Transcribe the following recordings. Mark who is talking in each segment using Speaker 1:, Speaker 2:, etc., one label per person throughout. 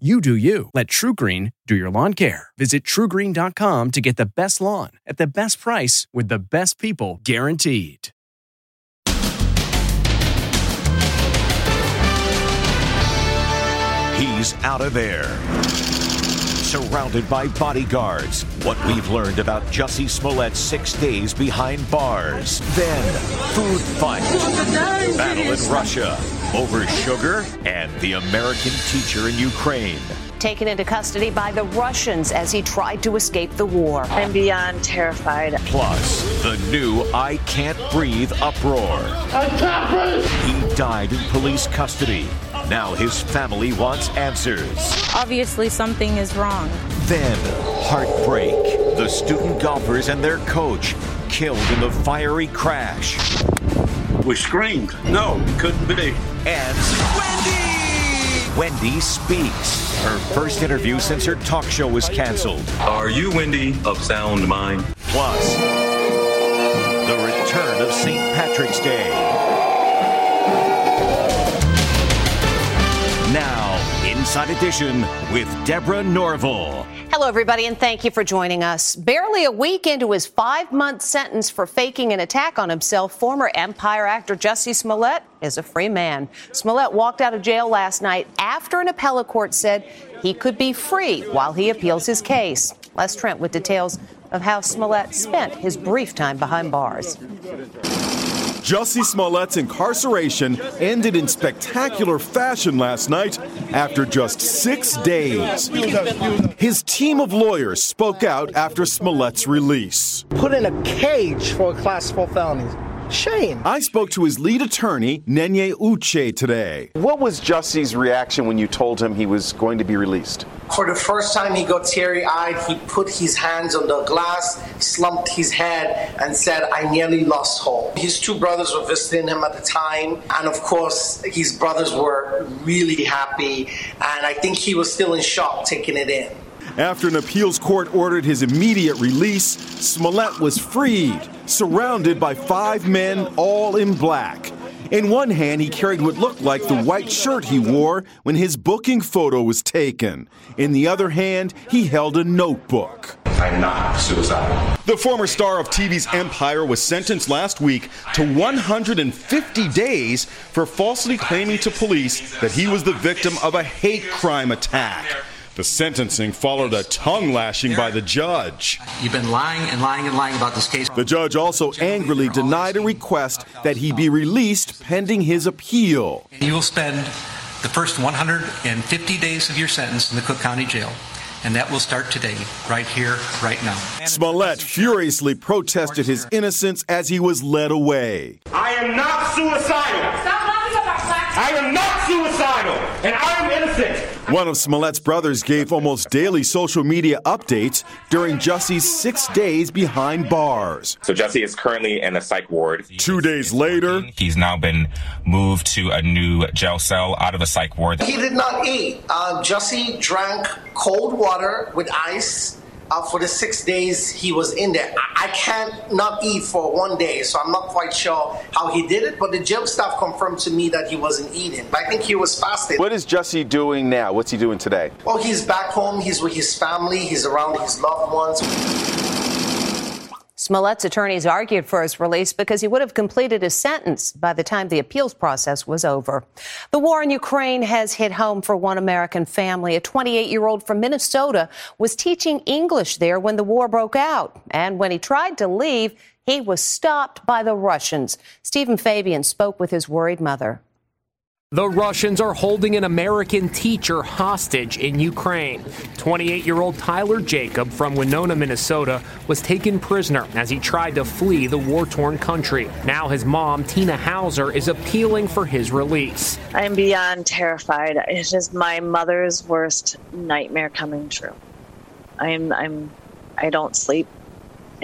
Speaker 1: You do you. Let TruGreen do your lawn care. Visit trugreen.com to get the best lawn at the best price with the best people guaranteed.
Speaker 2: He's out of there. Surrounded by bodyguards. What we've learned about Jussie Smollett's six days behind bars. Then, food fight. Battle in Russia. Over sugar and the American teacher in Ukraine.
Speaker 3: Taken into custody by the Russians as he tried to escape the war.
Speaker 4: I'm beyond terrified.
Speaker 2: Plus, the new I Can't Breathe uproar.
Speaker 5: I can't breathe!
Speaker 2: He died in police custody. Now his family wants answers.
Speaker 6: Obviously, something is wrong.
Speaker 2: Then, heartbreak. The student golfers and their coach killed in the fiery crash.
Speaker 7: We screamed. No, it couldn't be.
Speaker 2: And Wendy! Wendy speaks. Her first interview since her talk show was canceled.
Speaker 8: Are you Wendy of sound mind?
Speaker 2: Plus, the return of St. Patrick's Day. Inside Edition with Deborah Norville.
Speaker 3: Hello, everybody, and thank you for joining us. Barely a week into his five month sentence for faking an attack on himself, former Empire actor Jussie Smollett is a free man. Smollett walked out of jail last night after an appellate court said he could be free while he appeals his case. Les Trent with details of how Smollett spent his brief time behind bars.
Speaker 9: Jussie Smollett's incarceration ended in spectacular fashion last night after just six days. His team of lawyers spoke out after Smollett's release.
Speaker 10: Put in a cage for a class four felonies. Shame.
Speaker 9: I spoke to his lead attorney, Nenye Uche, today.
Speaker 11: What was Jussie's reaction when you told him he was going to be released?
Speaker 10: For the first time, he got teary eyed. He put his hands on the glass, slumped his head, and said, I nearly lost hope. His two brothers were visiting him at the time. And of course, his brothers were really happy. And I think he was still in shock taking it in.
Speaker 9: After an appeals court ordered his immediate release, Smollett was freed, surrounded by five men, all in black. In one hand, he carried what looked like the white shirt he wore when his booking photo was taken. In the other hand, he held a notebook.
Speaker 7: I'm not suicidal.
Speaker 9: The former star of TV's Empire was sentenced last week to 150 days for falsely claiming to police that he was the victim of a hate crime attack. The sentencing followed a tongue lashing by the judge.
Speaker 12: You've been lying and lying and lying about this case.
Speaker 9: The judge also angrily denied a request that he be released pending his appeal.
Speaker 12: You will spend the first 150 days of your sentence in the Cook County Jail. And that will start today, right here, right now.
Speaker 9: Smollett furiously protested his innocence as he was led away.
Speaker 5: I am not suicidal.
Speaker 13: Stop laughing about black.
Speaker 5: I am not suicidal, and I am innocent.
Speaker 9: One of Smollett's brothers gave almost daily social media updates during Jussie's six days behind bars.
Speaker 14: So Jussie is currently in a psych ward.
Speaker 9: Two days later,
Speaker 15: he's now been moved to a new jail cell out of the psych ward.
Speaker 10: He did not eat. Uh, Jussie drank cold water with ice. Uh, for the six days he was in there. I-, I can't not eat for one day, so I'm not quite sure how he did it, but the gym staff confirmed to me that he wasn't eating. I think he was fasting.
Speaker 11: What is Jussie doing now? What's he doing today?
Speaker 10: Well, he's back home, he's with his family, he's around his loved ones.
Speaker 3: Smollett's attorneys argued for his release because he would have completed his sentence by the time the appeals process was over. The war in Ukraine has hit home for one American family. A 28 year old from Minnesota was teaching English there when the war broke out. And when he tried to leave, he was stopped by the Russians. Steven Fabian spoke with his worried mother.
Speaker 13: The Russians are holding an American teacher hostage in Ukraine. 28 year old Tyler Jacob from Winona, Minnesota, was taken prisoner as he tried to flee the war torn country. Now his mom, Tina Hauser, is appealing for his release.
Speaker 4: I'm beyond terrified. It's just my mother's worst nightmare coming true. I'm, I'm, I don't sleep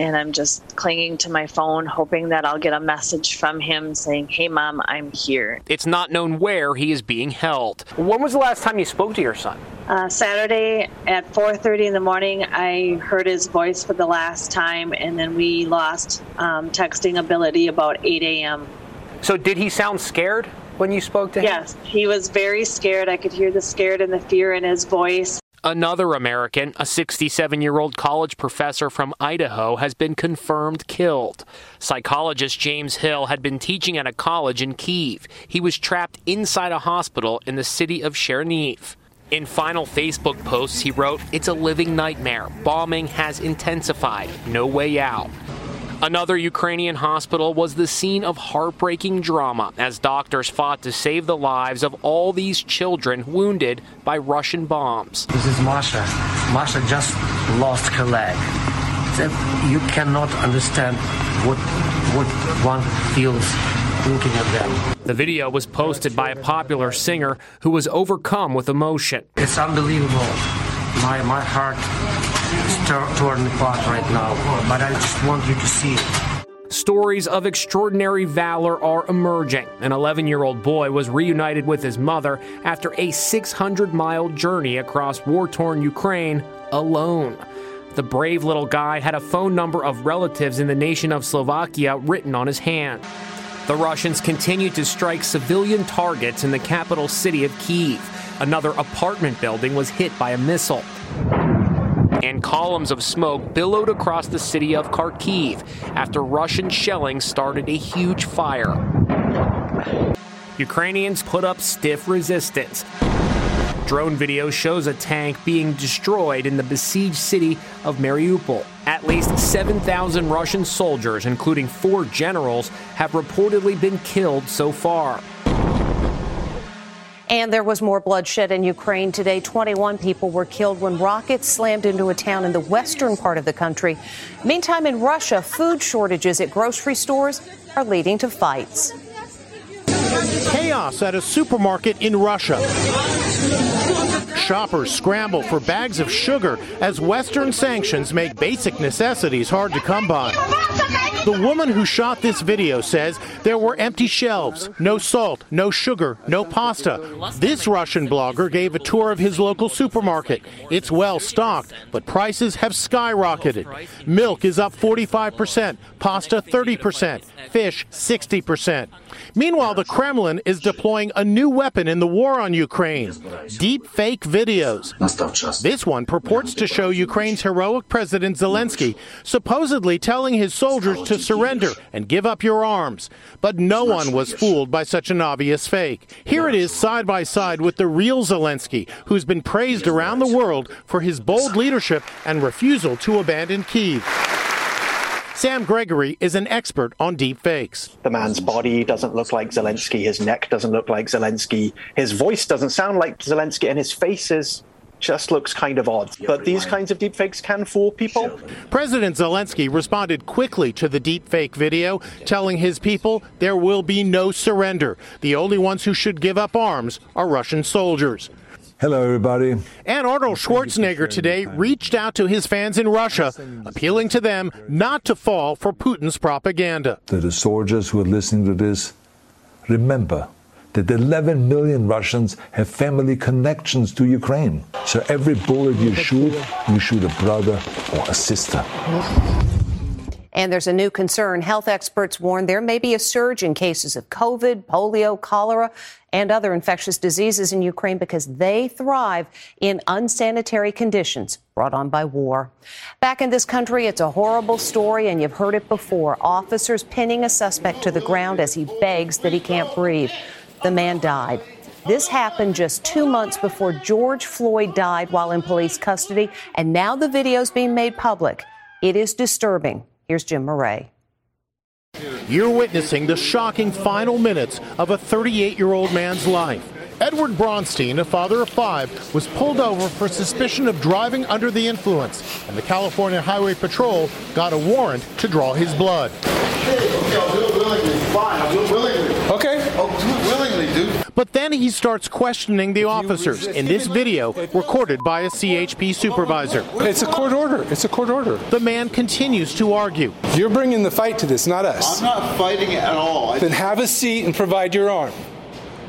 Speaker 4: and I'm just clinging to my phone, hoping that I'll get a message from him saying, "Hey, mom, I'm here."
Speaker 13: It's not known where he is being held. When was the last time you spoke to your son?
Speaker 4: Uh, Saturday at 4:30 in the morning, I heard his voice for the last time, and then we lost um, texting ability about 8 a.m.
Speaker 13: So, did he sound scared when you spoke to him?
Speaker 4: Yes, he was very scared. I could hear the scared and the fear in his voice.
Speaker 13: Another American, a 67 year old college professor from Idaho, has been confirmed killed. Psychologist James Hill had been teaching at a college in Kiev. He was trapped inside a hospital in the city of Chernihiv. In final Facebook posts, he wrote, It's a living nightmare. Bombing has intensified. No way out. Another Ukrainian hospital was the scene of heartbreaking drama as doctors fought to save the lives of all these children wounded by Russian bombs.
Speaker 16: This is Masha. Masha just lost her leg. You cannot understand what what one feels looking at them.
Speaker 13: The video was posted by a popular singer who was overcome with emotion.
Speaker 16: It's unbelievable. My my heart torn apart right now, but I just want you to see it.
Speaker 13: Stories of extraordinary valor are emerging. An 11 year old boy was reunited with his mother after a 600 mile journey across war torn Ukraine alone. The brave little guy had a phone number of relatives in the nation of Slovakia written on his hand. The Russians continued to strike civilian targets in the capital city of Kiev. Another apartment building was hit by a missile and columns of smoke billowed across the city of Kharkiv after Russian shelling started a huge fire. Ukrainians put up stiff resistance. Drone video shows a tank being destroyed in the besieged city of Mariupol. At least 7,000 Russian soldiers, including four generals, have reportedly been killed so far.
Speaker 3: And there was more bloodshed in Ukraine today. 21 people were killed when rockets slammed into a town in the western part of the country. Meantime, in Russia, food shortages at grocery stores are leading to fights.
Speaker 17: Chaos at a supermarket in Russia. Shoppers scramble for bags of sugar as Western sanctions make basic necessities hard to come by. The woman who shot this video says there were empty shelves, no salt, no sugar, no pasta. This Russian blogger gave a tour of his local supermarket. It's well stocked, but prices have skyrocketed. Milk is up 45%, pasta 30%, fish 60%. Meanwhile, the Kremlin is deploying a new weapon in the war on Ukraine deep fake videos. This one purports to show Ukraine's heroic President Zelensky supposedly telling his soldiers to surrender and give up your arms. But no one was fooled by such an obvious fake. Here it is side by side with the real Zelensky, who's been praised around the world for his bold leadership and refusal to abandon Kiev. Sam Gregory is an expert on deep fakes.
Speaker 18: The man's body doesn't look like Zelensky, his neck doesn't look like Zelensky, his voice doesn't sound like Zelensky, and his face is just looks kind of odd. But these kinds of deepfakes can fool people.
Speaker 17: President Zelensky responded quickly to the deepfake video, telling his people there will be no surrender. The only ones who should give up arms are Russian soldiers.
Speaker 19: Hello, everybody.
Speaker 17: And Arnold Schwarzenegger today reached out to his fans in Russia, appealing to them not to fall for Putin's propaganda.
Speaker 19: To the soldiers who are listening to this, remember that 11 million Russians have family connections to Ukraine. So every bullet you shoot, you shoot a brother or a sister.
Speaker 3: And there's a new concern. Health experts warn there may be a surge in cases of COVID, polio, cholera, and other infectious diseases in Ukraine because they thrive in unsanitary conditions brought on by war. Back in this country, it's a horrible story, and you've heard it before. Officers pinning a suspect to the ground as he begs that he can't breathe. The man died. This happened just two months before George Floyd died while in police custody, and now the video is being made public. It is disturbing. Here's Jim Moret.
Speaker 17: You're witnessing the shocking final minutes of a 38 year old man's life. Edward Bronstein, a father of five, was pulled over for suspicion of driving under the influence, and the California Highway Patrol got a warrant to draw his blood.
Speaker 20: Okay, I'll do it willingly. Fine, I'll do it willingly.
Speaker 17: Okay.
Speaker 20: I'll do it willingly, dude.
Speaker 17: But then he starts questioning the officers in this video recorded by a CHP supervisor.
Speaker 21: It's a court order. It's a court order.
Speaker 17: The man continues to argue.
Speaker 21: You're bringing the fight to this, not us.
Speaker 20: I'm not fighting it at all.
Speaker 21: Then have a seat and provide your arm.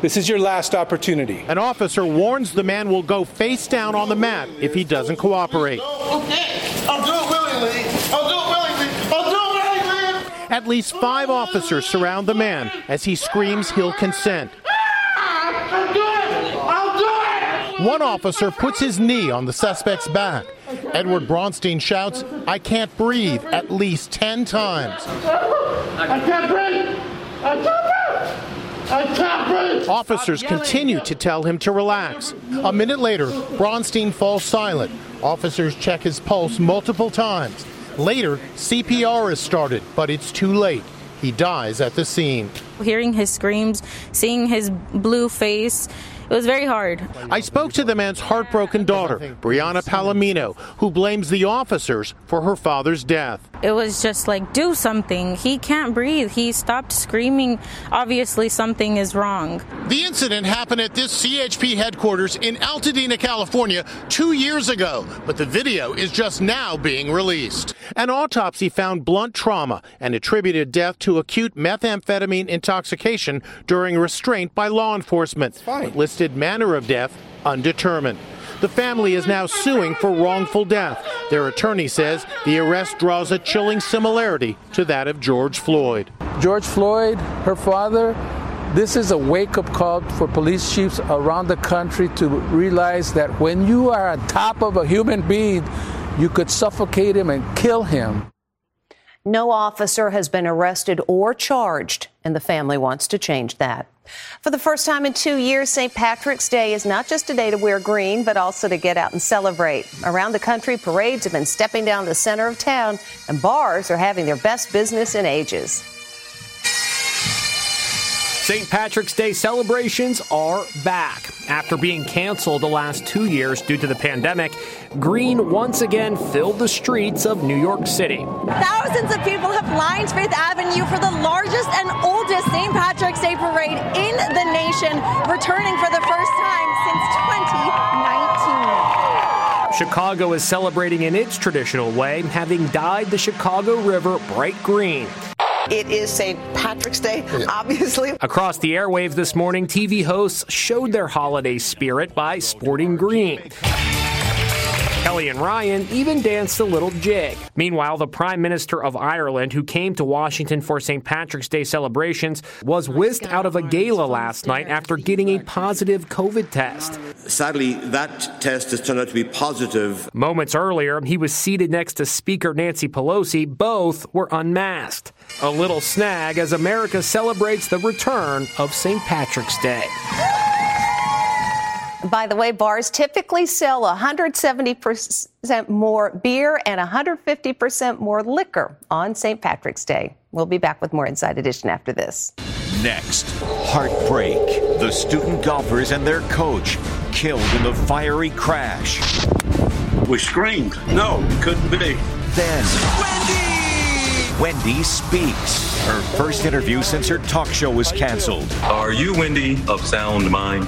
Speaker 21: This is your last opportunity.
Speaker 17: An officer warns the man will go face down on the mat if he doesn't cooperate.
Speaker 20: Okay, I'll do it willingly. I'll do it willingly. I'll do it willingly.
Speaker 17: At least five officers surround the man as he screams he'll consent.
Speaker 20: I'll do it. I'll do it.
Speaker 17: One officer puts his knee on the suspect's back. Edward Bronstein shouts, I can't breathe, at least 10 times.
Speaker 20: I can't breathe. I can't breathe. I can't breathe.
Speaker 17: Officers continue to tell him to relax. A minute later, Bronstein falls silent. Officers check his pulse multiple times. Later, CPR is started, but it's too late. He dies at the scene.
Speaker 6: Hearing his screams, seeing his blue face, it was very hard.
Speaker 17: I spoke to the man's heartbroken daughter, Brianna Palomino, who blames the officers for her father's death.
Speaker 6: It was just like, do something. He can't breathe. He stopped screaming. Obviously, something is wrong.
Speaker 17: The incident happened at this CHP headquarters in Altadena, California, two years ago, but the video is just now being released. An autopsy found blunt trauma and attributed death to acute methamphetamine intoxication during restraint by law enforcement. But listed manner of death undetermined. The family is now suing for wrongful death. Their attorney says the arrest draws a chilling similarity to that of George Floyd.
Speaker 22: George Floyd, her father, this is a wake up call for police chiefs around the country to realize that when you are on top of a human being, you could suffocate him and kill him.
Speaker 3: No officer has been arrested or charged, and the family wants to change that. For the first time in two years, St. Patrick's Day is not just a day to wear green, but also to get out and celebrate. Around the country, parades have been stepping down the center of town, and bars are having their best business in ages.
Speaker 13: St. Patrick's Day celebrations are back. After being canceled the last two years due to the pandemic, green once again filled the streets of New York City.
Speaker 23: Thousands of people have lined Fifth Avenue for the largest and oldest St. Patrick's Day parade in the nation, returning for the first time since 2019.
Speaker 13: Chicago is celebrating in its traditional way, having dyed the Chicago River bright green.
Speaker 24: It is St. Patrick's Day, obviously.
Speaker 13: Across the airwaves this morning, TV hosts showed their holiday spirit by sporting green. Kelly and Ryan even danced a little jig. Meanwhile, the Prime Minister of Ireland, who came to Washington for St. Patrick's Day celebrations, was whisked out of a gala last night after getting a positive COVID test.
Speaker 25: Sadly, that test has turned out to be positive.
Speaker 13: Moments earlier, he was seated next to Speaker Nancy Pelosi. Both were unmasked. A little snag as America celebrates the return of St. Patrick's Day.
Speaker 3: By the way, bars typically sell 170% more beer and 150% more liquor on St. Patrick's Day. We'll be back with more Inside Edition after this.
Speaker 2: Next, heartbreak. The student golfers and their coach killed in the fiery crash.
Speaker 7: We screamed. No, it couldn't be.
Speaker 2: Then, Wendy! Wendy speaks. Her first interview since her talk show was canceled.
Speaker 8: Are you Wendy of sound mind?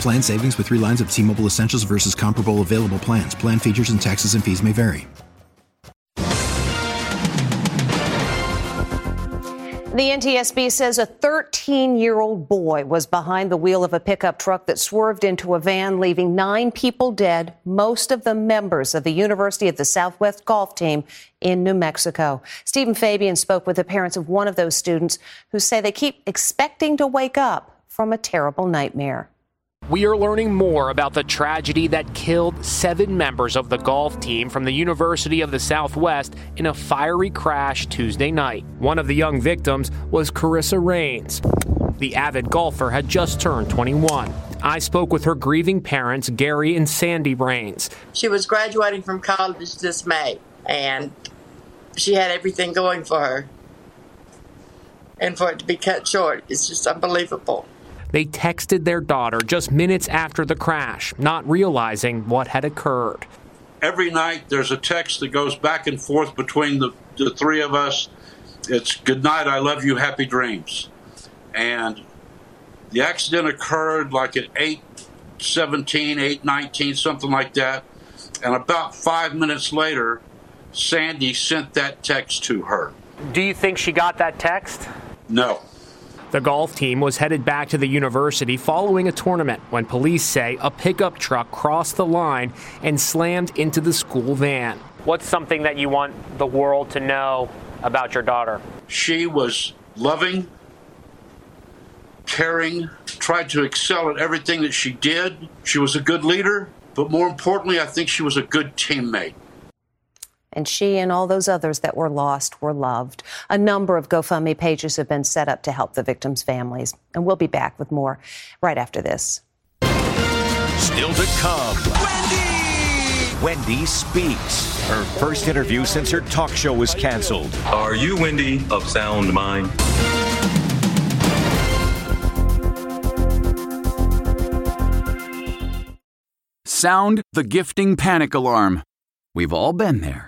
Speaker 26: Plan savings with 3 lines of T-Mobile Essentials versus comparable available plans. Plan features and taxes and fees may vary.
Speaker 3: The NTSB says a 13 year old boy was behind the wheel of a pickup truck that swerved into a van, leaving nine people dead, most of them members of the University of the Southwest golf team in New Mexico. Steven Fabian spoke with the parents of one of those students who say they keep expecting to wake up from a terrible nightmare.
Speaker 13: We are learning more about the tragedy that killed seven members of the golf team from the University of the Southwest in a fiery crash Tuesday night. One of the young victims was Karisa Raines. The avid golfer had just turned 21. I spoke with her grieving parents, Gary and Sandy Raines.
Speaker 27: She was graduating from college this May, and she had everything going for her. And for it to be cut short is just unbelievable.
Speaker 13: They texted their daughter just minutes after the crash, not realizing what had occurred.
Speaker 7: Every night there's a text that goes back and forth between the, the three of us. It's good night, I love you, happy dreams. And the accident occurred like at 8 17, 8 19, something like that. And about five minutes later, Sandy sent that text to her.
Speaker 13: Do you think she got that text?
Speaker 7: No.
Speaker 13: The golf team was headed back to the university following a tournament when police say a pickup truck crossed the line and slammed into the school van. What's something that you want the world to know about your daughter?
Speaker 7: She was loving, caring, tried to excel at everything that she did. She was a good leader, but more importantly, I think she was a good teammate
Speaker 3: and she and all those others that were lost were loved. A number of GoFundMe pages have been set up to help the victims' families. And we'll be back with more right after this.
Speaker 2: Still to come. Wendy! Wendy speaks. Her first interview since her talk show was canceled.
Speaker 8: Are you Wendy of sound mind?
Speaker 28: Sound the gifting panic alarm. We've all been there.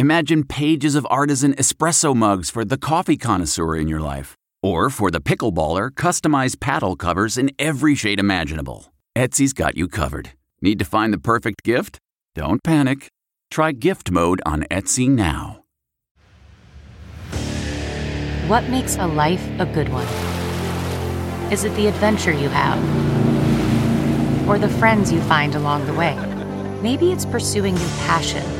Speaker 28: Imagine pages of artisan espresso mugs for the coffee connoisseur in your life. Or for the pickleballer, customized paddle covers in every shade imaginable. Etsy's got you covered. Need to find the perfect gift? Don't panic. Try gift mode on Etsy now.
Speaker 29: What makes a life a good one? Is it the adventure you have? Or the friends you find along the way? Maybe it's pursuing your passion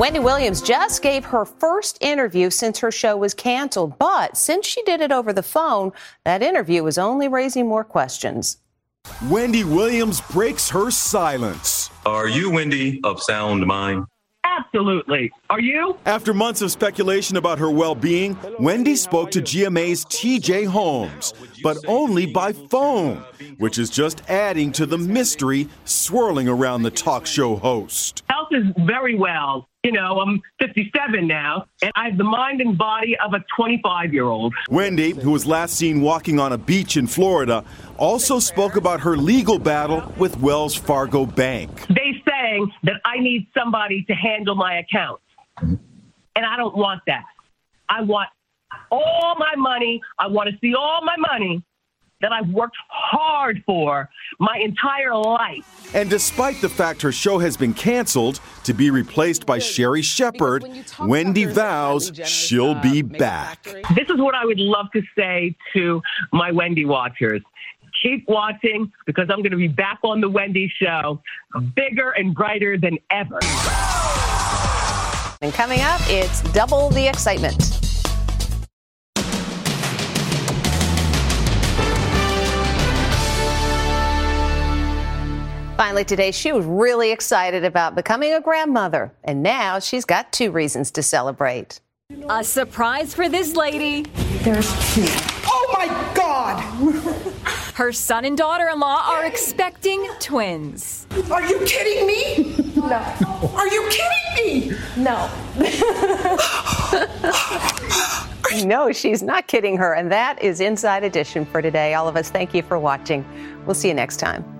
Speaker 3: Wendy Williams just gave her first interview since her show was canceled, but since she did it over the phone, that interview is only raising more questions.
Speaker 30: Wendy Williams breaks her silence.
Speaker 8: Are you Wendy of sound mind?
Speaker 31: Absolutely. Are you?
Speaker 30: After months of speculation about her well being, Wendy spoke to GMA's TJ Holmes, but only by phone, which is just adding to the mystery swirling around the talk show host.
Speaker 31: Is very well. You know, I'm 57 now, and I have the mind and body of a 25 year old.
Speaker 9: Wendy, who was last seen walking on a beach in Florida, also spoke about her legal battle with Wells Fargo Bank.
Speaker 31: They saying that I need somebody to handle my accounts, and I don't want that. I want all my money. I want to see all my money that I've worked hard for my entire life.
Speaker 9: And despite the fact her show has been canceled to be replaced by Sherri Shepherd, Wendy vows she'll be back.
Speaker 31: This is what I would love to say to my Wendy watchers. Keep watching because I'm going to be back on the Wendy show, bigger and brighter than ever.
Speaker 3: And coming up, it's double the excitement. Finally, today, she was really excited about becoming a grandmother, and now she's got two reasons to celebrate.
Speaker 22: A surprise for this lady.
Speaker 23: There's two. Oh my God!
Speaker 22: Her son and daughter in law are expecting twins.
Speaker 23: Are you kidding me? No. Are you kidding me? No.
Speaker 3: no, she's not kidding her. And that is Inside Edition for today. All of us, thank you for watching. We'll see you next time.